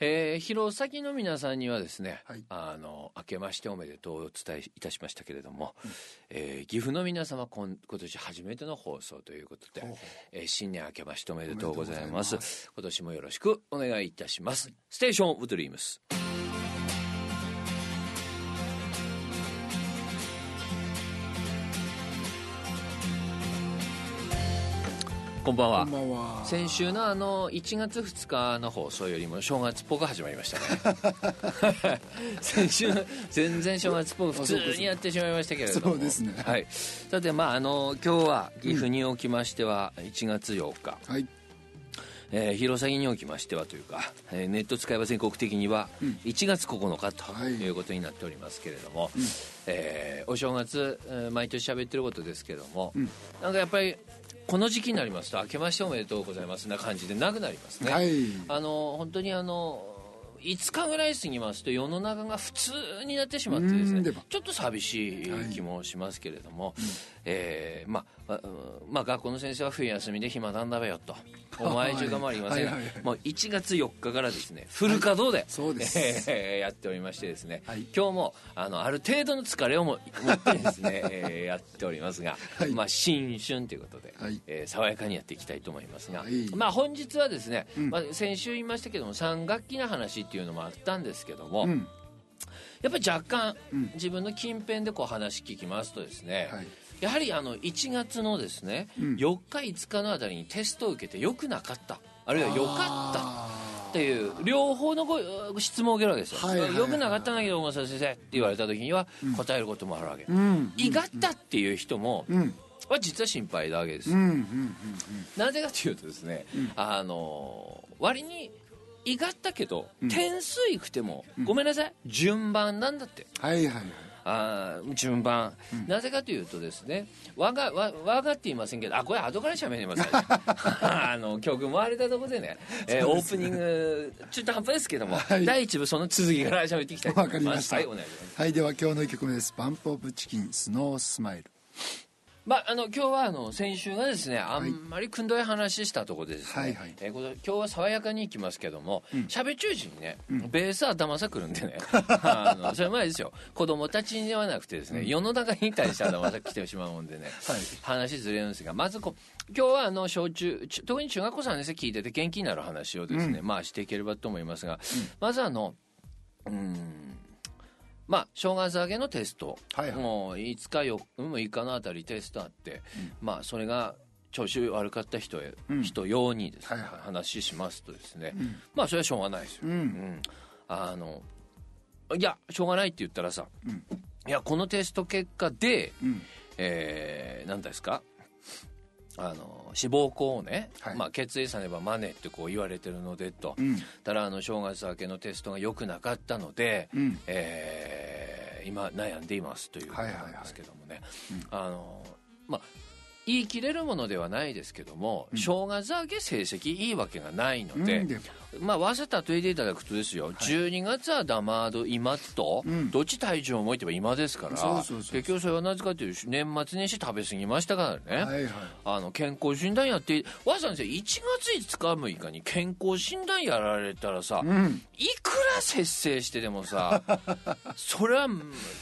えー、弘前の皆さんにはですね、はい。あの明けましておめでとうをお伝えいたしましたけれども、えー岐阜の皆様今今年初めての放送ということで、ほえー新年明けましておめでとうございます。ます。今年もよろしくお願いいたします、ステーションウドリームスこんばんは。こんばんは。先週のあの1月2日の放送よりも正月っぽく始まりましたね。先週の全然正月っぽく普通にやってしまいましたけれども。そうですね。はい、さてまああの今日は岐阜におきましては1月8日、はい。えー弘前におきましてはというか、えーネット使いは全国的には1月9日とはい。いうことになっておりますけれども、えーお正月、えー毎年喋ってることですけども、なんかやっぱりこの時期になりますと「明けましておめでとうございます」な感じでなくなりますね。はい。あの本当にあの5日ぐらい過ぎますと世の中が普通になってしまってですねちょっと寂しい気もしますけれども、えーまあまあ学校の先生は冬休みで暇なんだべよとお前中がもありませんがはいはいはい。もう1月4日からですねフル稼働で、そうです。えーやっておりましてですね、はい。今日もあのある程度の疲れをも持ってですね、えーやっておりますが、はい。まあ新春ということで、はい。えー爽やかにやっていきたいと思いますが、はい。まあ本日はですね、ん。まあ、先週言いましたけども3学期の話っていうのもあったんですけども、うん。やっぱり若干、うん。自分の近辺でこう話聞きますとですね、はいやはりあの1月のですね、うん。4日5日のあたりにテストを受けてよくなかった。あるいはよかった。っていう両方のご質問を受けるわけですよ、はいはいはいよくなかったんだけど大政先生って言われた時には答えることもあるわけ、うん。いがったっていう人も、うん。は実は心配なわけです、うん。うん。なぜかというとですね、あの割にいがったけど、点数いくても、ごめんなさい順番なんだって。はいはいはい。あー順番、なぜかというとですね我がわ我がって言いませんけどあこれ後から喋ります あの曲回れたところでね、えーオープニング中途半端ですけども、はい。第一部その続きから喋っていきたいと思います。わかりました。はいはい、では今日の一曲目です。バンプオブチキン、スノースマイル。まあ、あの今日はあの先週がですねあんまりくんどい話したところでですね、はいはい。えー今日は爽やかにいきますけども喋、中時にね、ベース頭さくるんでね あのそれ前ですよ。子供たちにではなくてですね、世の中に対して頭さ来てしまうもんでね、はい。話ずれるんですがまずこう今日はあの小中ち特に中学校3年生聞いてて元気になる話をですね、まあしていければと思いますが、まずあのうんまあ正月明けのテスト、はいはい。もう5日4 6日のあたりテストあって、まあそれが調子悪かった人へ、ん。人用にですね、はいはい。話しますとですね、まあそれはしょうがないですよ、うん。うん。あのいやしょうがないって言ったらさ、いやこのテスト結果で、うん。えー、何ですかあの志望校をね、はい。まあ、決意さねばマネってこう言われてるのでと、うん。たらあの正月明けのテストが良くなかったので、うん。えー今悩んでいますということなんですけどもね、あのまあ言い切れるものではないですけども、正月明け成績いいわけがないので、まあ、わざと例えていただくとですよ、12月はダマード今と、ん。どっち体重を置いてば今ですから結局それはなぜかというと年末年始食べ過ぎましたからね、はいはい。あの健康診断やってわざわざ1月5日6日に健康診断やられたらさ、うん。いくら節制してでもさ それは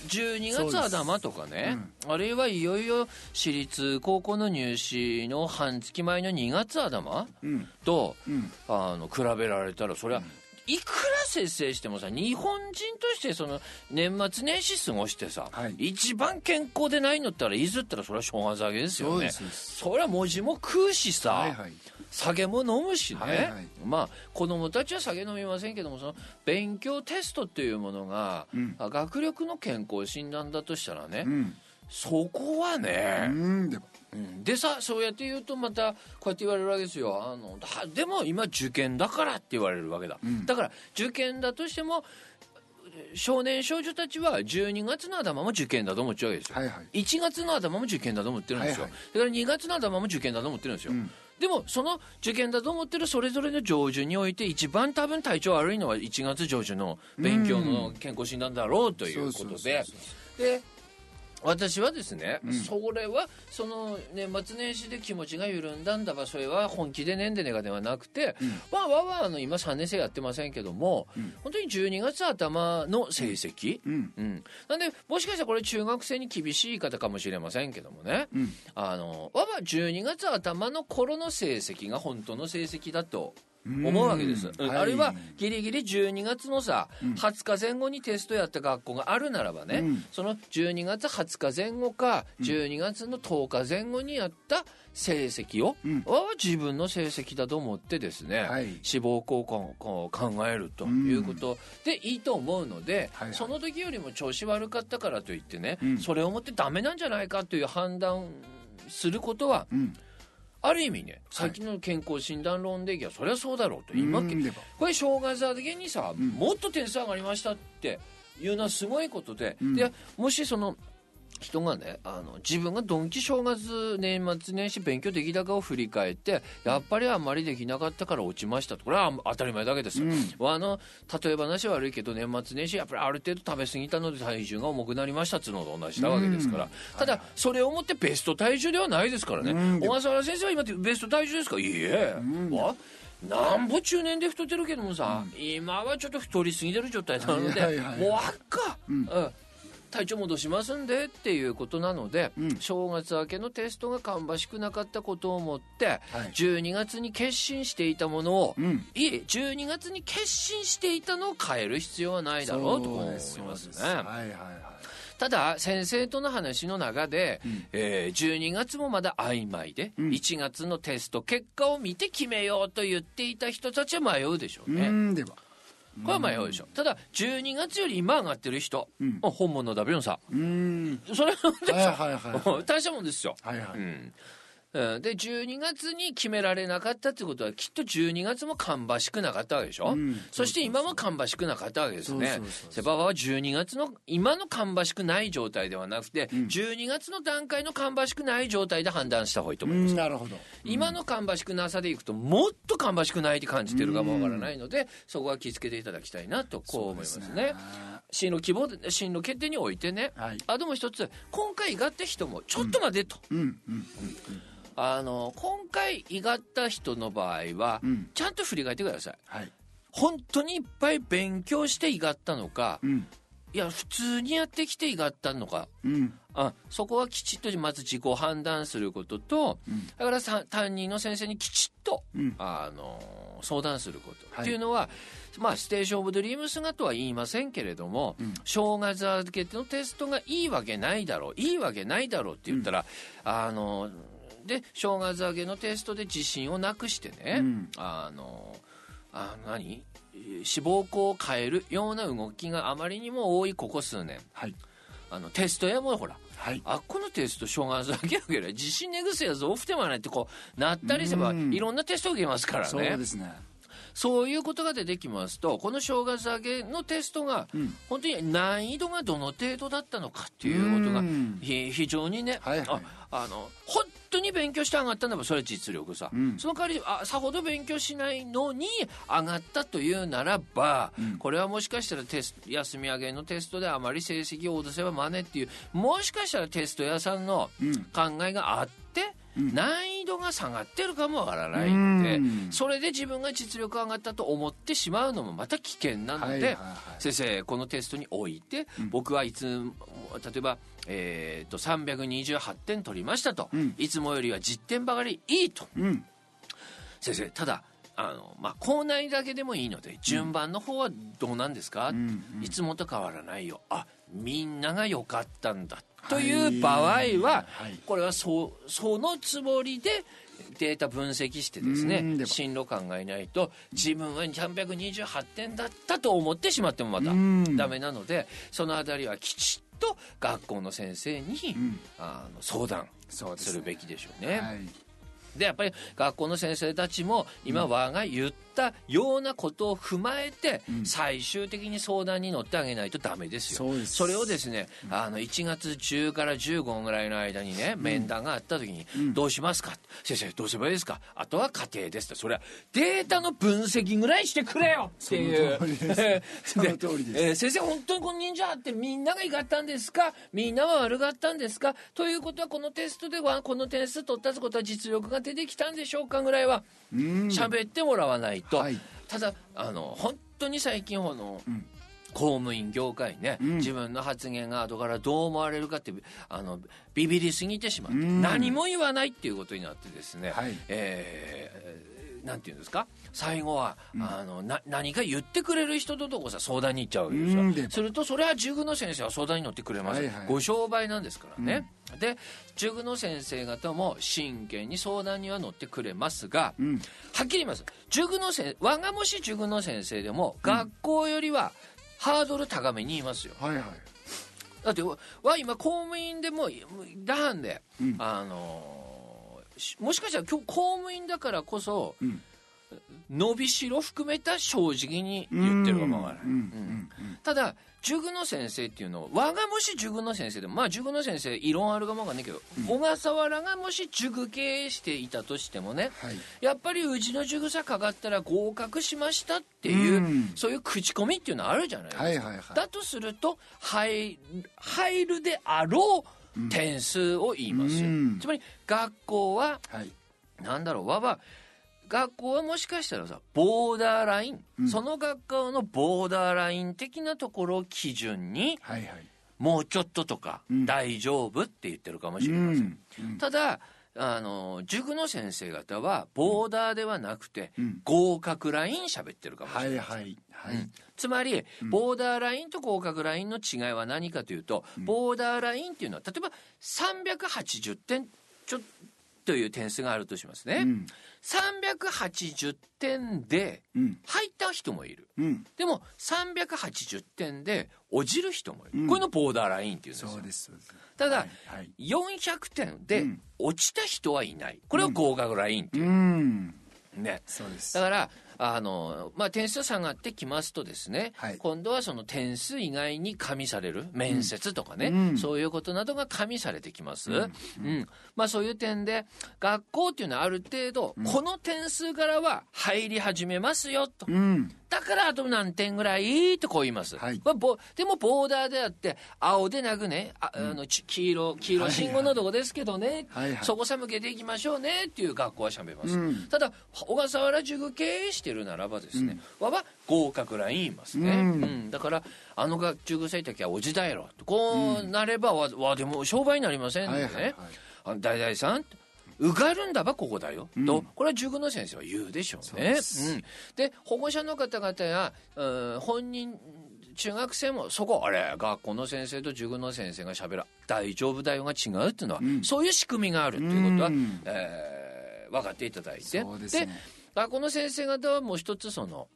12月頭とかね、あるいはいよいよ私立高校の入試の半月前の2月頭、うん。と、うん。あの比べられたらそれは、いくら節制してもさ日本人としてその年末年始過ごしてさ、はい。一番健康でないのったらいずったらそれは正月明けですよね。それは文字も食うしさ、はいはい。酒も飲むしね、はいはい。まあ子供たちは酒飲みませんけどもその勉強テストっていうものが、ん。あ学力の健康診断だとしたらね、うん。そこはね、うん。でさそうやって言うとまたこうやって言われるわけですよ。あのはでも今受験だからって言われるわけだ、ん。だから受験だとしても少年少女たちは12月の頭も受験だと思っちゃうわけですよ、はいはい。1月の頭も受験だと思ってるんですよ、はいはい。だから2月の頭も受験だと思ってるんですよ、ん。でもその受験だと思ってるそれぞれの上旬において一番多分体調悪いのは1月上旬の勉強の健康診断だろうということで。で私はですね、それはその年末年始で気持ちが緩んだんだばそれは本気でねんでねがではなくて、まあわわあの今3年生やってませんけども、本当に12月頭の成績、うん。なんでもしかしたらこれ中学生に厳しい言い方かもしれませんけどもね、あのわわ12月頭の頃の成績が本当の成績だと思うわけです、うん。はいあるいはギリギリ12月のさ、20日前後にテストやった学校があるならばね、うん。その12月20日前後か12月の10日前後にやった成績を、うん。は自分の成績だと思ってですね、はい。志望校を考えるということでいいと思うので、はいはい。その時よりも調子悪かったからといってね、うん。それをもってダメなんじゃないかという判断することはうんある意味ね最近の健康診断論でいやそりゃそうだろうと今うんでも。これ正月明けにさ、ん。もっと点数上がりましたっていうのはすごいことで,、うん。でもしその人がねあの自分がドンキ正月年末年始勉強できたかを振り返ってやっぱりあんまりできなかったから落ちましたと。これは当たり前だけですよ、あの例え話は悪いけど年末年始やっぱりある程度食べ過ぎたので体重が重くなりましたっつうのと同じなわけですから、うん。ただそれをもってベスト体重ではないですからね、うん。小笠原先生は今ってベスト体重ですか？いいえ、ん。わ？なんぼ中年で太ってるけどもさ、今はちょっと太りすぎてる状態なので、もうあっか、うん。うん体調戻しますんでっていうことなので、うん。正月明けのテストが芳しくなかったことをもって、はい。12月に決心していたものを、うん。いえ12月に決心していたのを変える必要はないだろうと思いますね。はいはいはい。ただ先生との話の中で、えー12月もまだ曖昧で、ん。1月のテスト結果を見て決めようと言っていた人たちは迷うでしょうね。うんではこれは迷うでしょ。ただ12月より今上がってる人、ん。あ本物だビョンさうん。それはでしょ、はいはいはいはい。大したもんですよ、はいはい。うんうん。で12月に決められなかったってことはきっと12月も芳しくなかったわけでしょ、うん。そして今も芳しくなかったわけですね。セババは12月の今の芳しくない状態ではなくて、12月の段階の芳しくない状態で判断した方がいいとう思います、ん。なるほど。今の芳しくなさでいくともっと芳しくないって感じてるかもわからないので、そこは気をつけていただきたいなとこう思いますね。進路希望で進路決定においてね、はい。あでも一つ今回いがった人もちょっと待てと、うん。うんあの今回いがった人の場合は、うん。ちゃんと振り返ってください。はい。本当にいっぱい勉強していがったのか、うん。いや普通にやってきていがったのか。うん。あそこはきちっとまず自己判断することと、うん。だからさ担任の先生にきちっと、うん。あの相談すること、はい。っていうのは、まあ、ステーション・オブ・ドリームスがとは言いませんけれども、ん。正月明けのテストがいいわけないだろういいわけないだろうって言ったら、あので正月明けのテストで自信をなくしてね、うん。あのあ何？志望校を変えるような動きがあまりにも多いここ数年。はい。あのテストやもほらはい。あっこのテスト正月だけやけど自信ねぐせやぞオフてもないってこうなったりすればうん。いろんなテスト受けますからそうねですね。そういうことが出てきますとこの正月明けのテストがうん。本当に難易度がどの程度だったのかっていうことがうん。ひ非常にね、はいはい。ああの本当に勉強して上がったんだばそれは実力さ、うん。その代わりあさほど勉強しないのに上がったというならば、うん。これはもしかしたらテスト休み上げのテストであまり成績を落とせばマネっていうもしかしたらテスト屋さんのうん。考えがあって、うん。難易度が下がってるかもわからないんで、うん。それで自分が実力上がったと思ってしまうのもまた危険なので、はいはいはい。先生このテストにおいて、僕はいつも例えば、えー、と328点取りましたと、うん。いつもよりは10点ばかりいいと。うん。先生ただあの、まあ、校内だけでもいいので順番の方はどうなんですか、んうん。いつもと変わらないよ。あみんなが良かったんだ。という場合は、はい。これはそうそのつもりでデータ分析してですうんね進路考えないと自分は328点だったと思ってしまってもまたうん。ダメなのでそのあたりはきちっと学校の先生に、ん。あの相談するべきでしょうね。はい。でやっぱり学校の先生たちも今我が言ってったようなことを踏まえて、最終的に相談に乗ってあげないとダメですよ。そうです。れをですね、あの1月10から15ぐらいの間にね面談があった時に「どうしますか?」先生どうすればいいですか？あとは家庭です」と。それはデータの分析ぐらいしてくれよ！っていう。その通りです。えー先生本当にこの忍者ってみんながいかったんですか？みんなは悪かったんですか？ということはこのテストではこの点数取ったってことは実力が出てきたんでしょうかぐらいは喋ってもらわないと、はい。ただあの本当に最近この、公務員業界ね、自分の発言が後からどう思われるかってあのビビりすぎてしまって、ん。何も言わないっていうことになってですね、はい。えーなんていうんですか？最後は、あのな何か言ってくれる人とどこさ相談に行っちゃうわけですよ、するとそれは塾の先生は相談に乗ってくれます、はいはい。ご商売なんですからね、で塾の先生方も真剣に相談には乗ってくれますが、ん。はっきり言います。塾の先我がもし塾の先生でも、学校よりはハードル高めに言いますよ。はいはい。だってわわ今公務員でもだはんで、うん。あのもしかしたら今日公務員だからこそ、ん。伸びしろ含めた正直に言ってるかもわからない、うんうんただ塾の先生っていうのは我がもし塾の先生でもまあ塾の先生異論あるかもわかんないけど、小笠原がもし塾経営していたとしてもね、はい。やっぱりうちの塾さかかったら合格しましたっていう、うん。そういう口コミっていうのはあるじゃないですか、はいはいはい。だとすると入入るであろう点数を言いますよ、うん。つまり学校ははい。なんだろうわば学校はもしかしたらさボーダーライン、その学校のボーダーライン的なところを基準にはいはい。もうちょっととか、ん。大丈夫って言ってるかもしうれません、ん。うん。ただあの塾の先生方はボーダーではなくて、ん。合格ライン喋ってるかもしれない、はいはいはいつまりボーダーラインと合格ラインの違いは何かというと、ボーダーラインっていうのは例えば380点ちょという点数があるとしますね、うん。380点でうん。入った人もいる。うん。でも380点で落ちる人もいる、これのボーダーラインっていうんですよ。そうですただ、はいはい。400点でうん。落ちた人はいない。これを合格ラインっていう。う、ん。ね。そうです。だからあの、まあ、点数下がってきますとですね、はい。今度はその点数以外に加味される面接とかね、うん。そういうことなどが加味されてきます、うん。まあ、そういう点で学校っていうのはある程度、この点数からは入り始めますよと。うん。だからあと何点ぐらいとこう言います、はい。まあ、ぼでもボーダーであって青でなくねあ、あのち黄色黄色信号のとこですけどね、はいはいそこさ向けていきましょうねっていう学校はしゃべます、うん。ただ小笠原塾経営してるならばですね、わば合格ライン言いますね、うん。うん。だからあの学塾生たちはおじだやろと。こうなればわわでも商売になりませんね、はいはいはい。あ大々さん受かるんだばここだよ、とこれは塾の先生は言うでしょうね。です。うん、で保護者の方々や、うん本人中学生もそこあれ学校の先生と塾の先生がしゃべら大丈夫だよが違うっていうのは、そういう仕組みがあるということは、うん。えー分かっていただいて。そうですね学校の先生方はもう一つその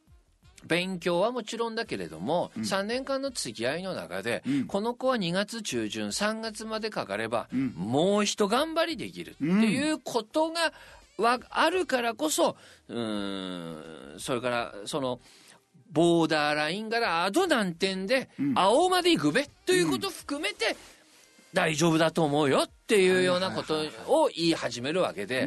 勉強はもちろんだけれども、3年間の付き合いの中で、この子は2月中旬3月までかかれば、もう一頑張りできるっていうことがわあるからこそうーんそれからそのボーダーラインからあと何点で青まで行くべということを含めて大丈夫だと思うよっていうようなことを言い始めるわけで。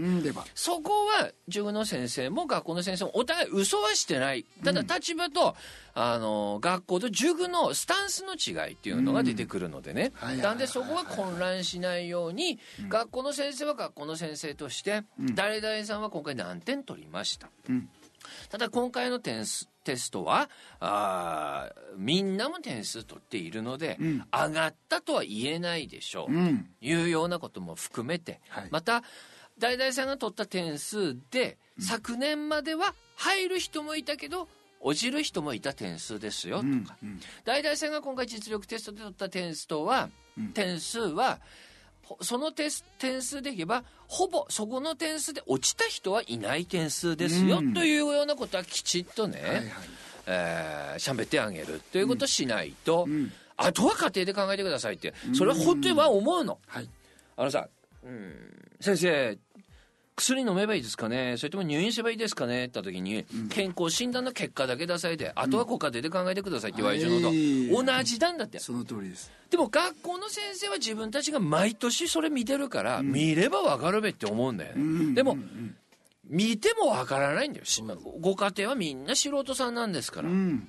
そこは塾の先生も学校の先生もお互い嘘はしてない。ただ立場と、あの学校と塾のスタンスの違いっていうのが出てくるのでね、なんでそこは混乱しないように、学校の先生は学校の先生として、誰々さんは今回何点取りました、ん。ただ今回の点数テストはあーみんなも点数取っているので、ん。上がったとは言えないでしょう、うん。いうようなことも含めて、はい。また大々さんが取った点数で、昨年までは入る人もいたけど落ちる人もいた点数ですよとか、うん。うん大々さんが今回実力テストで取った点数とは、点数はほその点数でいけばほぼそこの点数で落ちた人はいない点数ですよ、うん。というようなことはきちっとね、はいはい。えーしゃべってあげるということをしないと、ん。あとは家庭で考えてくださいってそれは本当には思うの。はい。あのさ、うん、先生薬飲めばいいですかね？それとも入院すればいいですかね？って言った時に、健康診断の結果だけ出されて、あとはご家庭で考えてくださいって言われるのと、はい。同じなんだって。その通りです。でも学校の先生は自分たちが毎年それ見てるから、見ればわかるべって思うんだよね。でも、見てもわからないんだよ。しご家庭はみんな素人さんなんですから。うん。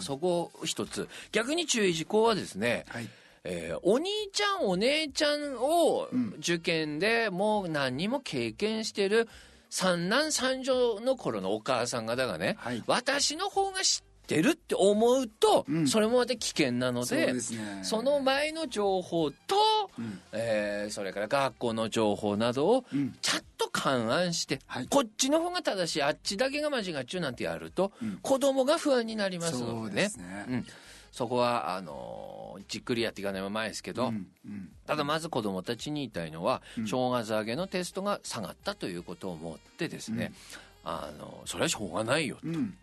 そこ一つ。逆に注意事項はですね、はいえーお兄ちゃんお姉ちゃんを受験でもう何人も経験してる三男三女の頃のお母さん方がね、はい。私の方が知ってるって思うと、ん。それもまた危険なのでね。その前の情報と、ん。えーそれから学校の情報などをん。ちゃんと勘案して、はい。こっちの方が正しいあっちだけが間違っちゅうなんてやると、子供が不安になりますのそうでねですね。うん、そこはあのーじっくりやっていかないと前ですけど、うんうん。ただまず子どもたちに言いたいのは、正月明けのテストが下がったということを思ってですね、あのそれはしょうがないよと、うん。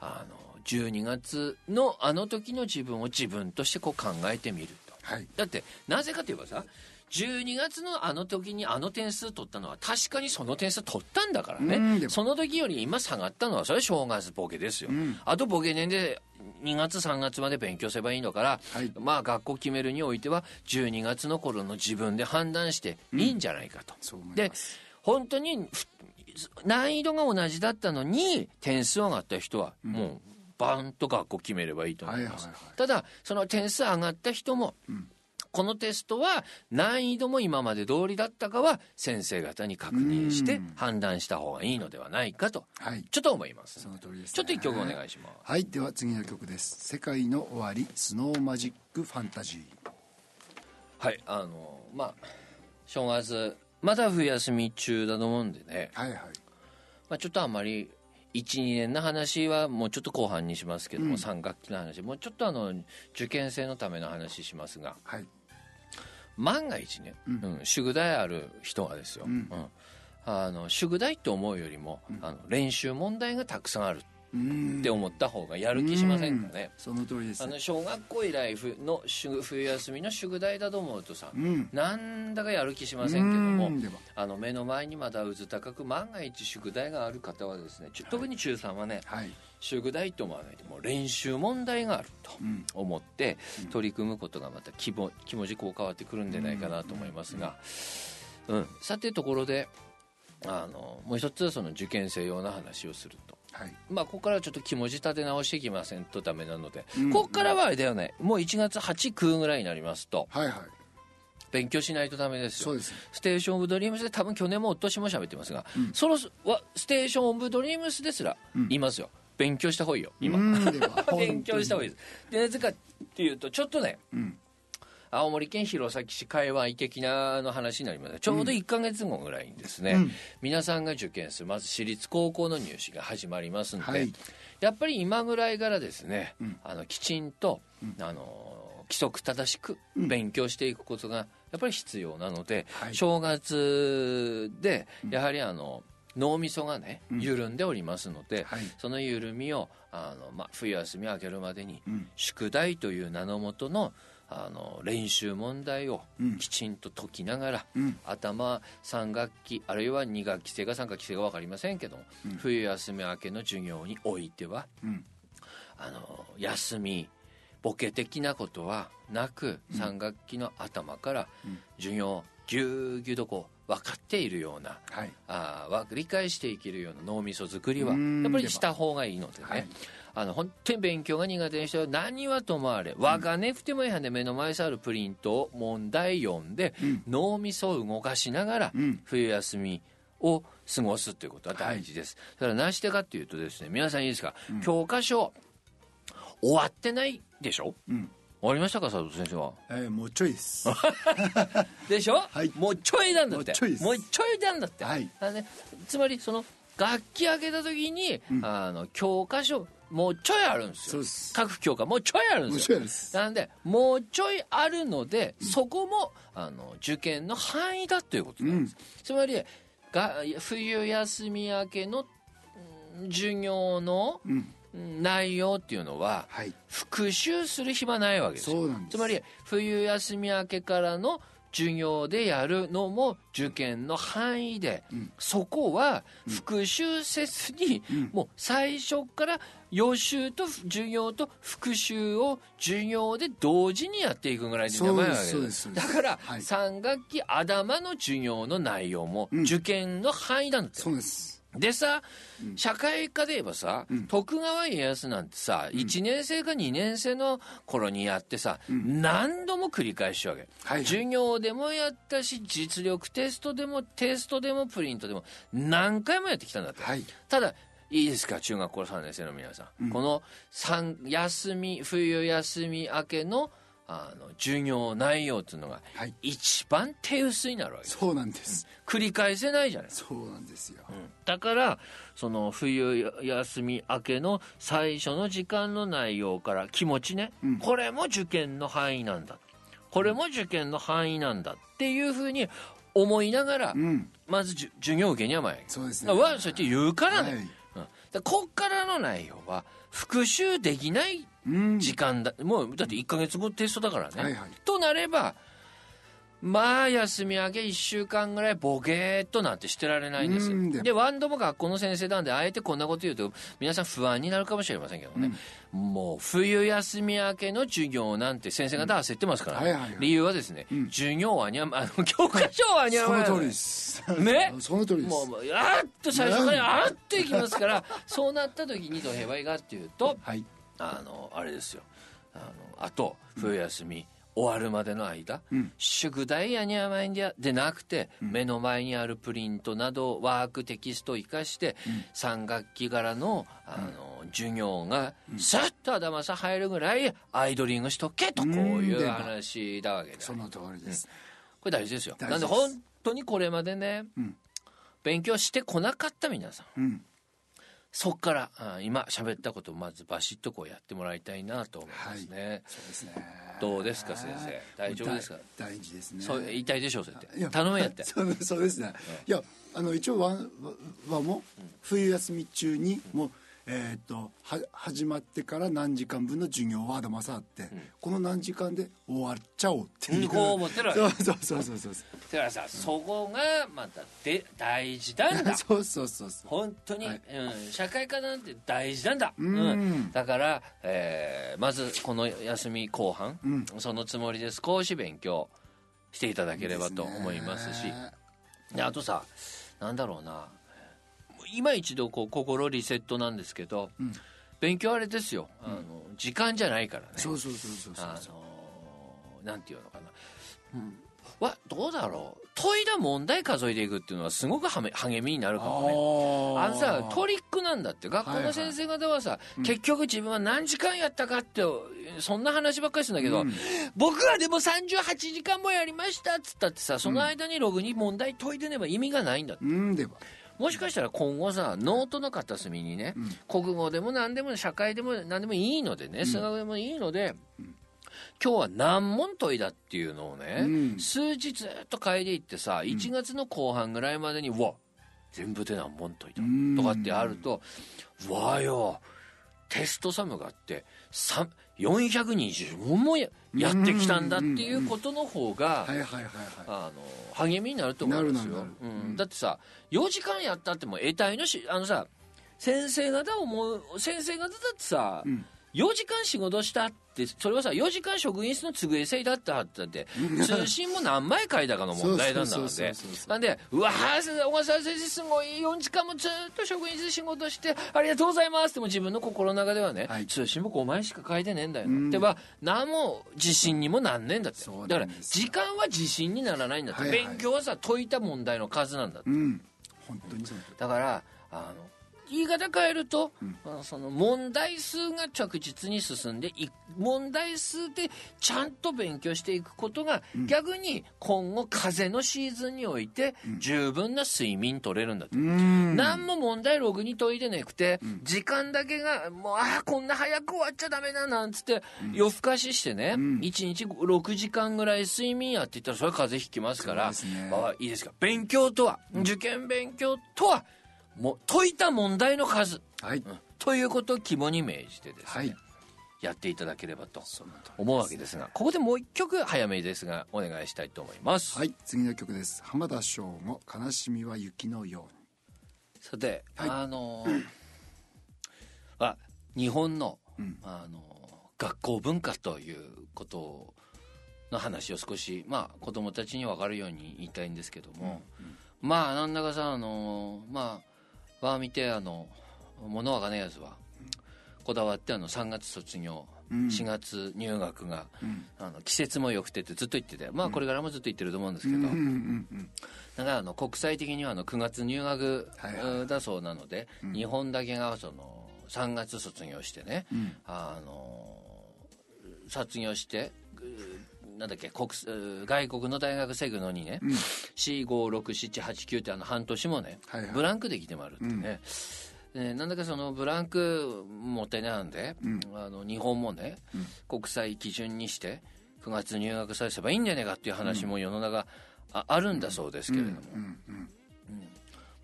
あの12月のあの時の自分を自分としてこう考えてみると。はい。だってなぜかといえばさ12月のあの時にあの点数取ったのは確かにその点数取ったんだからね、うんその時より今下がったのはそれは正月ボケですよ、あとボケ年で2月3月まで勉強すればいいのから、はい。まあ学校決めるにおいては12月の頃の自分で判断していいんじゃないかと、そう思いで本当にふ難易度が同じだったのに点数上がった人はもうバンと学校決めればいいと思います、ただその点数上がった人も、このテストは難易度も今まで通りだったかは先生方に確認して判断した方がいいのではないかとはい。ちょっと思います。その通りですね。ちょっと一曲お願いします。はい。では次の曲です。世界の終わりスノーマジックファンタジー。はい。あのまあ正月まだ冬休み中だと思うんでね、はいはいまあ、ちょっとあんまり12年の話はもうちょっと後半にしますけども、3学期の話もうちょっとあの受験生のための話しますがはい万が一ね、うん。宿題ある人はですよ、うん。あの宿題って思うよりも、あの練習問題がたくさんある。うんって思った方がやる気しませんかね、その通りです。あの小学校以来ふの冬冬休みの宿題だと思うとさ、うん。なんだかやる気しませんけどもあの目の前にまだうず高く万が一宿題がある方はですね特に中3はね、はい。宿題と思わないでもう練習問題があるとん思って取り組むことがまた気も気持ちこう変わってくるんじゃないかなと思いますが、うん、さてところであのもう一つその受験生用の話をすると。はい。まあ、ここからはちょっと気持ち立て直していきませんとダメなので、うん。ここからはあれだよね。もう1月8、9ぐらいになりますと。はいはい。勉強しないとダメですよ。そうです。ステーション・オブ・ドリームスで多分去年もおととしも喋ってますが、そのわステーション・オブ・ドリームスですら言いますよ、勉強した方がいいよ今、勉強した方がいいです。でなぜかっていうとちょっとね、ん青森県弘前市界隈的なの話になります。ちょうど1か月後ぐらいにですね、うん。皆さんが受験するまず私立高校の入試が始まりますんで、はい。やっぱり今ぐらいからですね、あのきちんと、あの規則正しく勉強していくことがやっぱり必要なので、はい。正月でやはりあの脳みそがね緩んでおりますので、はい。その緩みをあの、まあ、冬休み明けるまでに、ん。宿題という名のもとのあの練習問題をうん。きちんと解きながら、うん。頭3学期あるいは2学期生か3学期生か分かりませんけども、冬休み明けの授業においてはうん。あの休みボケ的なことはなく、3学期の頭から授業をぎゅうぎゅうとこう分かっているようなはい。あ理解していけるような脳みそ作りはうん。やっぱりした方がいいのでね、はいあの本当に勉強が苦手な人は何はともあれ我がねふてもいはんで目の前にあるプリントを問題読んで、脳みそを動かしながらん。冬休みを過ごすということは大事です、だから何してかっていうとですね皆さんいいですか、教科書終わってないでしょ、ん。終わりましたか佐藤先生は？えーもうちょいです。でしょ、はい。もうちょいなんだって。もうちょいもうちょいなんだって、はい。ね、つまりその楽器開けた時に、あの教科書もうちょいあるんですよ。各教科もうちょいあるんですよ。なんでもうちょいあるので、そこもあの受験の範囲だということなんです、つまりが冬休み明けのうん授業のうんうん。内容っていうのは、はい。復習する暇ないわけですよ。そうなんです。つまり冬休み明けからの授業でやるのも受験の範囲で、うん。そこは復習せずに、うん。もう最初から予習と授業と復習を授業で同時にやっていくぐらいでやばいわけそうですそうです。だから、はい。3学期頭の授業の内容もうん受験の範囲なんだって、そうですでさ、うん。社会科で言えばさ、うん。徳川家康なんてさ、1年生か2年生の頃にやってさ、うん。何度も繰り返しわけ、はい授業でもやったし実力テストでもテストでもプリントでも何回もやってきたんだって、はい。ただいいですか？中学校3年生の皆さん、うん。この三休み冬休み明けのあの授業内容っていうのがはい。一番手薄になるわけそうなんです。繰り返せないじゃない。そうなんですよ。だからその冬休み明けの最初の時間の内容から気持ちね、うん。これも受験の範囲なんだ。これも受験の範囲なんだっていうふうに思いながら、うん。まずじゅ授業受けには前そうですね。わそうやって言うからね、はい。うん、だこっからの内容は復習できないうん時間だ、もうだって1か月後テストだからね、はいはい。となればまあ休み明け1週間ぐらいボケーっとなんてしてられないんです。うん。ででワンドも学校の先生なんであえてこんなこと言うと皆さん不安になるかもしれませんけどね、もう冬休み明けの授業なんて先生方焦ってますから、はいはいはい。理由はですね、うん。授業はにゃあの教科書はにゃまその通りです。ね？その通りです。もうあーっと最初からあーっていきますから そうなった時にどうへばいいかっていうとはいあのあれですよ。あのあと冬休み、終わるまでの間、うん。宿題やにゃまいんじゃでなくて、目の前にあるプリントなどワークテキストを生かして、3学期からのあの、授業がさっと頭さ入るぐらいアイドリングしとけとこういううん話だわけだ、その通りです。これ大事ですよ。なんで本当にこれまでね、うん。勉強してこなかった皆さん。うんそっからあ今喋ったことをまずバシッとこうやってもらいたいなと思いますね、そうですね。どうですか先生？大丈夫ですか？大大事ですね。そう言いたいでしょうそうやって。いや頼めやって そうそうですね、いやあの一応ワンはも冬休み中にもう、えーっとは始まってから何時間分の授業はまさあって、この何時間で終わっちゃおうっていう、うんこう思ってるわけ。そうそうそうそうそう。だからさそこがまたで大事なんだ。そうそうそうそう。本当に、はい。うん、社会科なんて大事なんだ、うん。だから、えーまずこの休み後半、うん。そのつもりで少し勉強していただければと思いますし。ね。であとさなんだろうな今一度こう心リセットなんですけど、うん。勉強あれですよ。あの、時間じゃないからね。そうそうそうそうそうあのなんていうのかな、うん、わどうだろう。問いだ問題数えていくっていうのはすごくはめ励みになるかもね。あのさトリックなんだって。学校の先生方はさ、結局自分は何時間やったかってそんな話ばっかりするんだけど、うん。僕はでも38時間もやりましたっつったってさその間にログに問題解いてねば意味がないんだって。うん。ではもしかしたら今後さノートの片隅にね、うん。国語でも何でも社会でも何でもいいのでね数学でもいいので、今日は何問問いだっていうのをね、うん。数日ずっと書いていってさ1月の後半ぐらいまでに、うわ全部で何問解いたうん。とかってあると、うわよテストサムがあってさん420問もややってきたんだっていうことの方が、励みになると思いますよ。うん。うん。だってさ4時間やったっても得体のしあのさ先生方思う先生方だってさ、うん。4時間仕事したってそれはさ4時間職員室の都合制だったってだって通信も何枚書いたかの問題なんだそうのでそうそうそうそう。なんでうわー先生小笠原先生す。ごい4時間もずっと職員室で仕事してありがとうございます。っても自分の心の中ではね、はい。通信も5枚しか書いてねえんだよ、うん。ってば何も自信にもなんねえんだって。だから時間は自信にならないんだって、はいはい。勉強はさ解いた問題の数なんだって。うん。本当にだからあの言い方変えると、あのその問題数が着実に進んでい問題数でちゃんと勉強していくことが、逆に今後風邪のシーズンにおいて十分な睡眠取れるんだと。うん。何も問題ログに解いてなくて、時間だけがもうああこんな早く終わっちゃダメだなんつって、夜更かししてね、ん。1日6時間ぐらい睡眠やって言ったらそれは風邪ひきますからね。あいいですか。勉強とは、受験勉強とはもう解いた問題の数、はい。うん。ということを肝に銘じてですね、はい。やっていただければと思うわけですがここでもう一曲早めですがお願いしたいと思います。はい。次の曲です。浜田省吾「悲しみは雪のように」さて、はい。あのーあ日本の、うん。あのー学校文化ということの話を少しまあ子供たちに分かるように言いたいんですけども、まあなんだかさあのーまあわあ見てあの物わかねえやつは、こだわってあの3月卒業、うん。4月入学が、うん。あの季節も良くてってずっと言っててまあこれからもずっと言ってると思うんですけど、うんうんうんだからあの国際的にはあの9月入学だそうなので、うん。日本だけがその3月卒業してね、うん。あの卒業してうなんだっけ国う外国の大学生のにね、うん。456789ってあの半年もね、はいはい。ブランクで来てもらうってね、ねなんだかそのブランクもったいないんで、うん。あの日本もね、うん。国際基準にして9月入学させればいいんじゃないかっていう話も世の中ああるんだそうですけれども、うんうん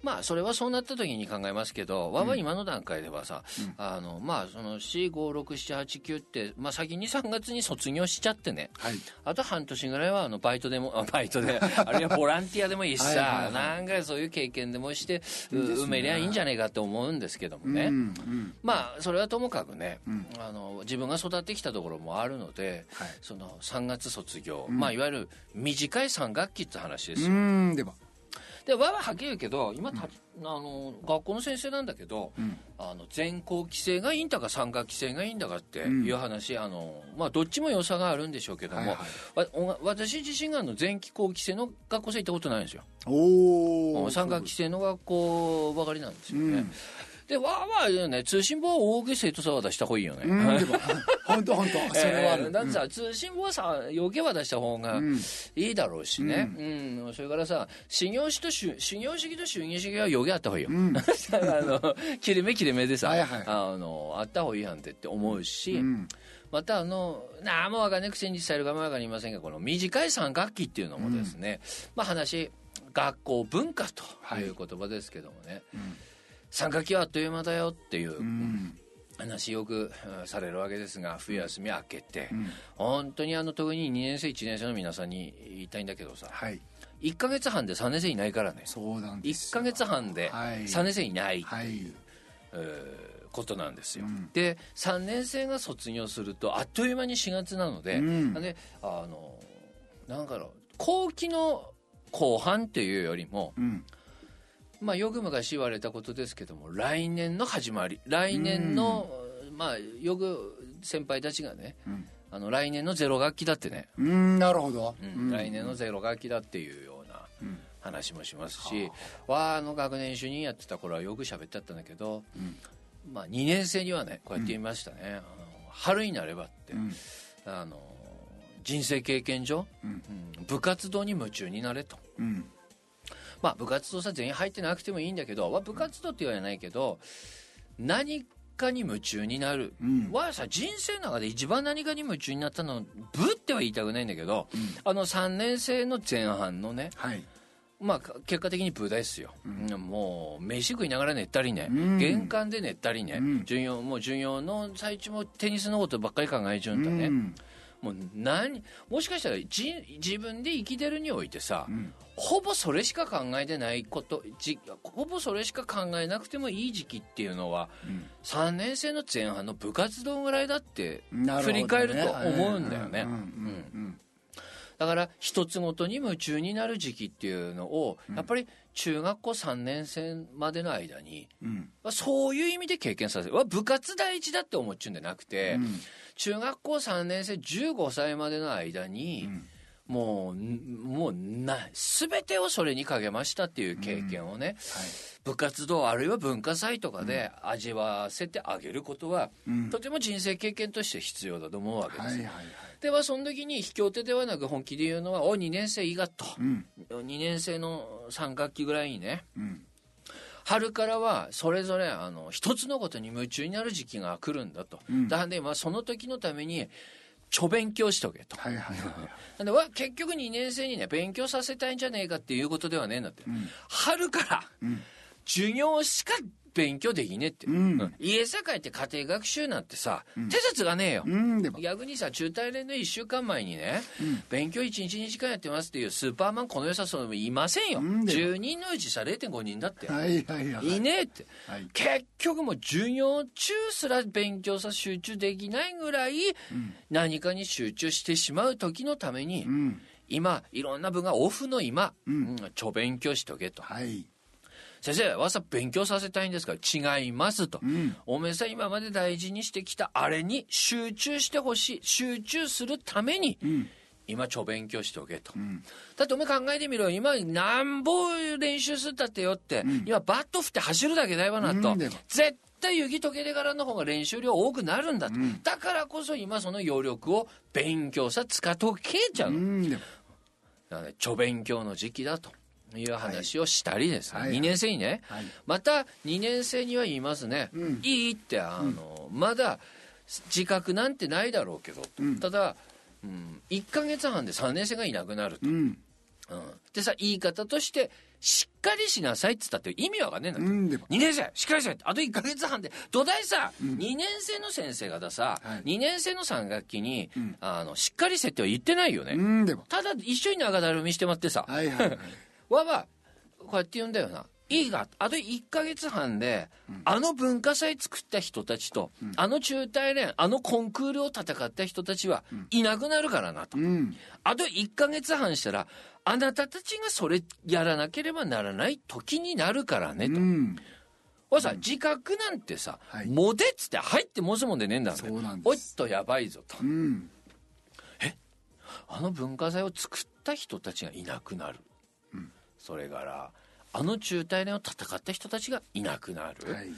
まあそれはそうなった時に考えますけど、わは今の段階ではさ、うん。あのまあその45678って、まあ、先に3月に卒業しちゃってね。はい。あと半年ぐらいはあのバイトでもあバイトであるいはボランティアでもいいしはいはいさはい。なんかそういう経験でもしてういいね。埋めりゃいいんじゃないかと思うんですけどもね、うんうん。まあそれはともかくね、うん。あの自分が育ってきたところもあるので、はい。その3月卒業、うん。まあいわゆる短い3学期って話ですよ、うんではでわははっきり言うけど今た、あの学校の先生なんだけど、うん。あの全校規制がいいんだか3学期制がいいんだかっていう話、あのまあ、どっちも良さがあるんでしょうけども、はいはい私自身があの全期校規制の学校生行ったことないんですよ。おお3学期制の学校ばかりなんですよね、うんでわーわーね通信簿は大げ生徒さは出した方がいいよね、本当本当 それはある。えーだってさ、通信簿はさ余計は出した方がうん。いいだろうしね、うん。それからさ修行主と修修行主義と衆議主義は余計あった方がいいよ、うん。あの切れ目切れ目でさ、はいはいあのあった方がいいやんってって思うし、うん。またあの何もわかんないくせに伝えるかもわかりませんがこの短い三学期っていうのもですね、まあ話学校文化という言葉ですけどもね、うん三学期はあっという間だよっていううん。話よくうんされるわけですが冬休み明けて、うん。本当にあの特に2年生1年生の皆さんに言いたいんだけどさはい。1か月半で3年生いないからね。そうなんです1か月半ではい。3年生いない、はい。えーことなんですよ、うん。で3年生が卒業するとあっという間に4月なので、うん。であのなんだろう後期の後半っていうよりもうんまあよく昔言われたことですけども来年の始まり来年の、まあよく先輩たちがねうん。あの来年のゼロ学期だってね、うんなるほど。うん来年のゼロ学期だっていうようなうん。話もしますし、わあの学年主任やってた頃はよく喋ってたんだけど、うん。まあ、2年生にはねこうやって言いましたね、あの春になればって、うん。あの人生経験上、部活動に夢中になれと。うんまあ部活動さ全員入ってなくてもいいんだけど、まあ、部活動って言われないけど何かに夢中になる、うん。はさ人生の中で一番何かに夢中になったの部っては言いたくないんだけど、あの3年生の前半のねはい。まあか結果的に部ですよ、うん。もう飯食いながら寝たりね、うん。玄関で寝たりね、うん。授業もう授業の最中もテニスのことばっかり考えちゃうんだね、うんもう何もしかしたらじ自分で生きてるにおいてさ、うん。ほぼそれしか考えてないことじほぼそれしか考えなくてもいい時期っていうのはうん。3年生の前半の部活動ぐらいだって振り返ると思うんだよね。だから一つごとに夢中になる時期っていうのをうん。やっぱり中学校3年生までの間にうん。うんそういう意味で経験させる。わ部活第一だって思っちゃうんじゃなくて、うん中学校3年生15歳までの間に、うん。もうんもうな全てをそれにかけましたっていう経験をね、部活動あるいは文化祭とかで味わわせてあげることは、うん。とても人生経験として必要だと思うわけです。よ。はいはいはい。ではその時に卑怯手ではなく本気で言うのは「お2年生いいが」と、うん。2年生の3学期ぐらいにねうん春からはそれぞれあの一つのことに夢中になる時期が来るんだと。うん。だからね、まあ、その時のためにちょ勉強しとけと。はいはいはいなんでわ結局2年生にね勉強させたいんじゃねえかっていうことではねえんだって、うん。春からうん。授業しか勉強できねえって、う。ん。家さ帰って家庭学習なんてさ、手説がねえよ、うん逆にさ中大連の1週間前にね、勉強1日2時間やってますっていうスーパーマンこの良さそういませんよ、うんでも10人のうちさ0.5人だって、はいはいはいい。ねえって、はい。結局もう授業中すら勉強さ集中できないぐらい何かに集中してしまう時のために、うん。今いろんな分がオフの今、うん。うんちょ勉強しとけと。はい先生わざ勉強させたいんですか？違いますと、うん。おめえさん今まで大事にしてきたあれに集中してほしい。集中するために、うん。今ちょ勉強しておけと、ん。だってお前考えてみろ今なんぼ練習するったってよって、今バット振って走るだけだよなと、絶対雪解けてからの方が練習量多くなるんだと、だからこそ今その余力を勉強さ使っとけちゃうの、うん。だか勉強の時期だという話をしたりですね、はいはい。2年生にね、はい。また2年生には言いますね、うん。いいってあの、まだ自覚なんてないだろうけど、うん。ただ、うん、1ヶ月半で3年生がいなくなると、うん。うん。でさ言い方としてしっかりしなさいっつったって意味わかんねえんだって、うんでも。2年生しっかりしないあと1ヶ月半で。土台さ、2年生の先生がださ、はい。2年生の3学期に、ん。あのしっかりせっては言ってないよね、うんでも。ただ一緒に長だるみしてまってさ、はいはいはい わばこうやって言うんだよな。いいがあと1ヶ月半で、あの文化祭作った人たちと、あの中大連あのコンクールを戦った人たちはいなくなるからなと、うん。あと1ヶ月半したらあなたたちがそれやらなければならない時になるからねと。うん。これさ、自覚なんてさ、はい。モテっつって入ってもすもんでねえんだそうなんです。おいっとやばいぞと。うん。あの文化祭を作った人たちがいなくなる、それからあの中大連を戦った人たちがいなくなる、はい。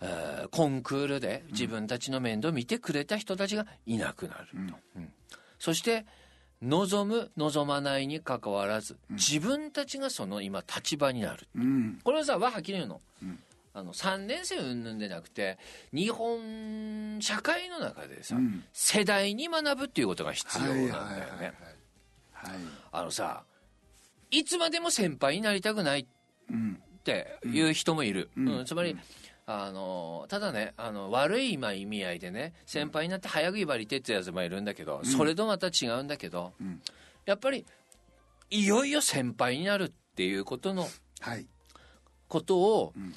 えーコンクールで自分たちの面倒を見てくれた人たちがいなくなると、うん。そして望む望まないにかかわらず自分たちがその今立場になるう。ん。これはさはっきり言うの,、あの3年生云々でなくて日本社会の中でさ、うん。世代に学ぶっていうことが必要なんだよね、はいはいはいはい。あのさいつまでも先輩になりたくないうんっていう人もいる、うん。うん。つまり、あのただねあの悪い今意味合いでね先輩になって早く威張りてってやつもいるんだけど、それとまた違うんだけど、ん。やっぱりいよいよ先輩になるっていうことのはい。ことをん。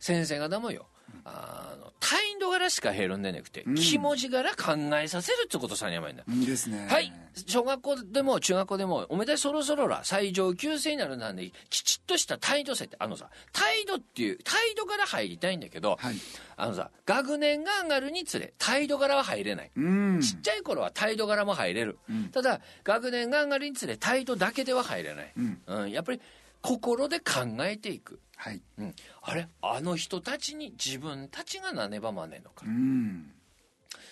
先生方もよ、あの態度柄しか減るんでなくて、ん。気持ち柄考えさせるってことさにやばいんだ、いいですね。はい。小学校でも中学校でもおめでそろそろら最上級生になるなんできちっとした態度設定。あのさ態度っていう態度から入りたいんだけど、はい。あのさ学年が上がるにつれ態度柄は入れない、うん。ちっちゃい頃は態度柄も入れる、ただ学年が上がるにつれ態度だけでは入れない、うん。うん。やっぱり心で考えていく、はい。うん、あれ？あの人たちに自分たちがなねばまねのか、うっん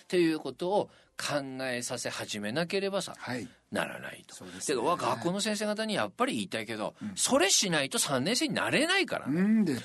ていうことを考えさせ始めなければさはい。ならないと。そうですね。けどわ学校の先生方にやっぱり言いたいけど、それしないと3年生になれないからね。うんで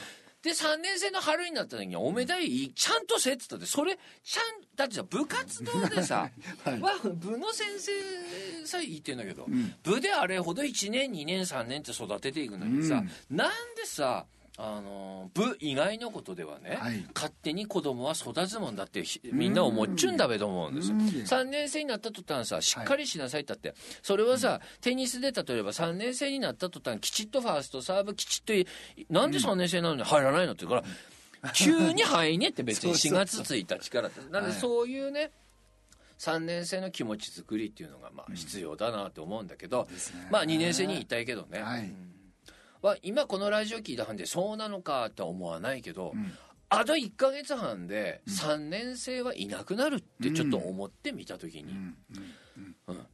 で3年生の春になった時におめだいちゃんとせっつったってそれちゃんだってさ部活動でさ、はい。は部の先生さえ言ってんだけど、部であれほど1年2年3年って育てていくのにさ、なんでさあの部以外のことではね、はい。勝手に子供は育つもんだってひみんな思っちゅうんだべと思うんですよ。うん。3年生になった途端さしっかりしなさいったって、それはさ、テニスで例えば3年生になった途端きちっとファーストサーブきちっといなんで3年生なのに入らないのって言うから、急に入んねって別に 4月1日からって。なんではい。そういうね3年生の気持ち作りっていうのがまあ必要だなと思うんだけど、すね。まあ2年生に言いたいけどね、はい。うんは今このラジオ聞いた半でそうなのかとは思わないけど、あと1か月半で3年生はいなくなるってちょっと思ってみた時に、うん。うん。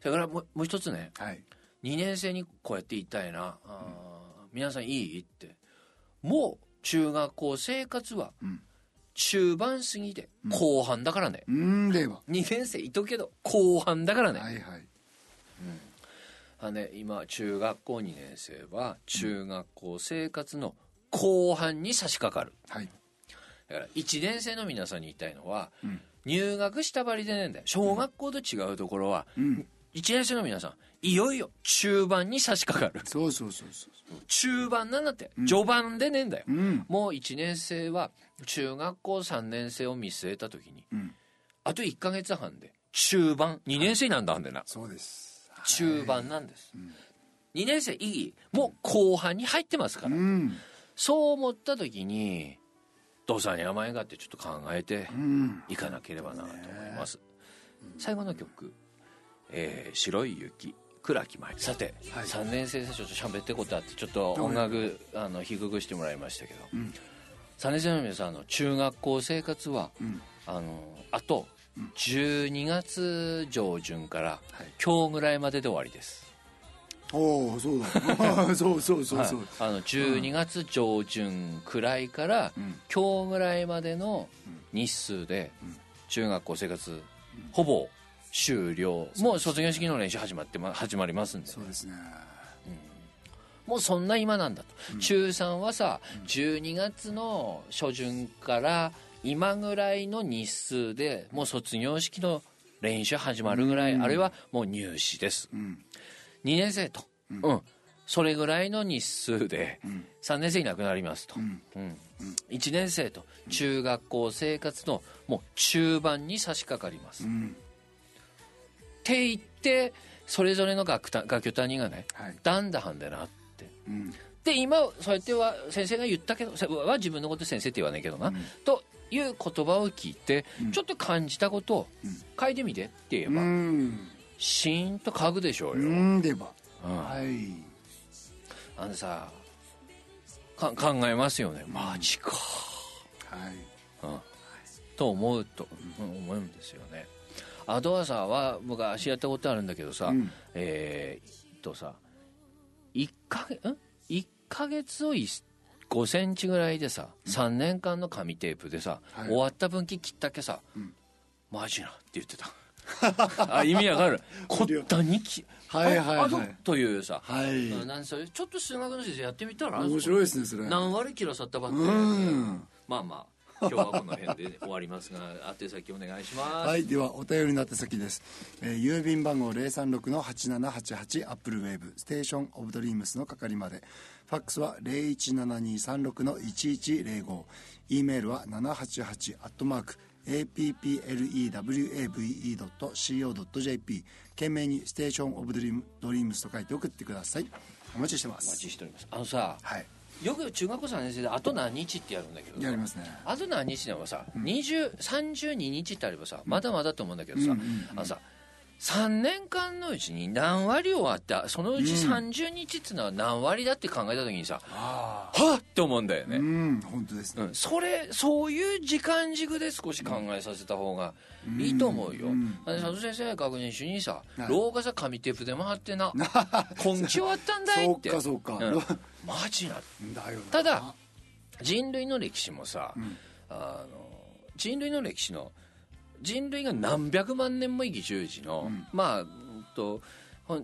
それからもうもう一つね。はい。2年生にこうやって言いたいな「あー皆さんいい?」って。もう中学校生活はん。中盤過ぎで後半だからね、うん。では2年生いとけど後半だからね,、はいはいね今中学校2年生は中学校生活の後半に差し掛かる。はい。だから1年生の皆さんに言いたいのは、ん。入学したばりでねえんだよ。小学校と違うところは、うん。1年生の皆さんいよいよ中盤に差し掛かる。そうそうそうそう中盤なんだって、序盤でねえんだよ、うん。もう1年生は中学校3年生を見据えた時に、うん。あと1か月半で中盤2年生なんだはんでな、そうです中盤なんです、2年生いいもう後半に入ってますから、うん。そう思った時にどうさんに甘えがってちょっと考えてうん。いかなければなと思います、最後の曲「えー白い雪」倉木舞。さて、はい。3年生でちょっと喋ってことあってちょっと音楽あの低くしてもらいましたけど、ん。3年生の皆さんあの中学校生活は、ん。あのあと12月上旬からはい。今日ぐらいまでで終わりです、おおそうだ。そうそうそうそう、はい。あの12月上旬くらいから、ん。今日ぐらいまでの日数で中学校生活ほぼ終了。もう卒業式の練習始まってま始まりますんで。そうですね。もうそんな今なんだと、中3はさ12月の初旬から今ぐらいの日数でもう卒業式の練習始まるぐらい、あるいはもう入試です、ん。2年生と、うん。それぐらいの日数で3年生いなくなりますと、ん。うん。1年生と中学校生活のもう中盤に差し掛かります、っうん。て言ってそれぞれの学た学級担任がね、はいだんだはんだなって。うん。で今そうやっては先生が言ったけどせは自分のこと先生って言わないけどな、という言葉を聞いて、ちょっと感じたことを書いてみてって言えば、うん。シーンと書くでしょうよ、うんでば。うん。はい。あのさか考えますよね。マジか、はい。うん、と思うと、うん思うんですよね。あとはさは僕足やったことあるんだけどさ、うん。えーっとさ1か月ん？1ヶ月を5センチぐらいでさ、3年間の紙テープでさ、はい。終わった分岐切ったけさ、マジなって言ってた。あ意味わかる。こったにきはいはいはい。とというさ、はい。うん。なんそれちょっと数学の先生やってみたら面白いですねそれ。何割切らさったばっかり、うん。まあまあ今日はこの辺で終わりますが宛先お願いします、はいではお便りの宛先です、えー郵便番号036の8788アップルウェーブステーションオブドリームスの係までファックスは017236の1105 e メールは788アットマーク appleWAVE.co.jp 件名にステーションオブドリームドリームスと書いて送ってください。お待ちしてまお待す。ちしておりますあのさはい。よく中学校3年生であと何日ってやるんだけどさ。やりますね。あと何日でもさ、20 32日ってあればさまだまだと思うんだけどさ、あのさ3年間のうちに何割終わった？そのうち30日っていうのは何割だって考えた時にさ、あはっ！って思うんだよね、うん本当ですね、うん、それそういう時間軸で少し考えさせた方がいいと思うよ、うん。佐藤先生が確認主にさ、はい。廊下さ紙テープで回ってな。今期終わったんだいそうってかそうか、ん。マジな。だよな。ただ人類の歴史もさ、あの人類の歴史の人類が何百万年も生き中時の、まあうんと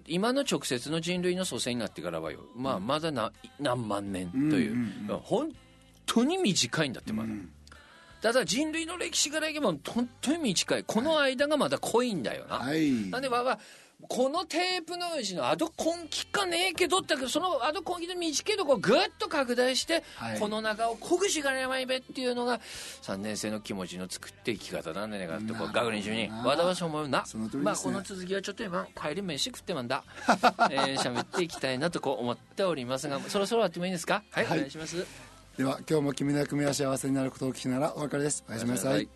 今の直接の人類の祖先になってからはよ、まあ、まだな何万年という、うんうん本当に短いんだってまだ、ん。ただ人類の歴史からいけば本当に短い。この間がまだ濃いんだよな、はい。なんでばばこのテープのうちのアドコンキかねえけどだけどそのアドコンキの短いとこをぐっと拡大して、はい。この中をこぐしがれまいべっていうのが3年生の気持ちの作って生き方なんでねかってこう学年中に。わざわざ思うな。その通りですね。まあこの続きはちょっと今帰り飯食ってまんだ。えー喋っていきたいなとこう思っておりますがそろそろやってもいいですか？はい、はいお願いします。では今日も君の役目は幸せになることを聞きながらお別れです。おやすみなさい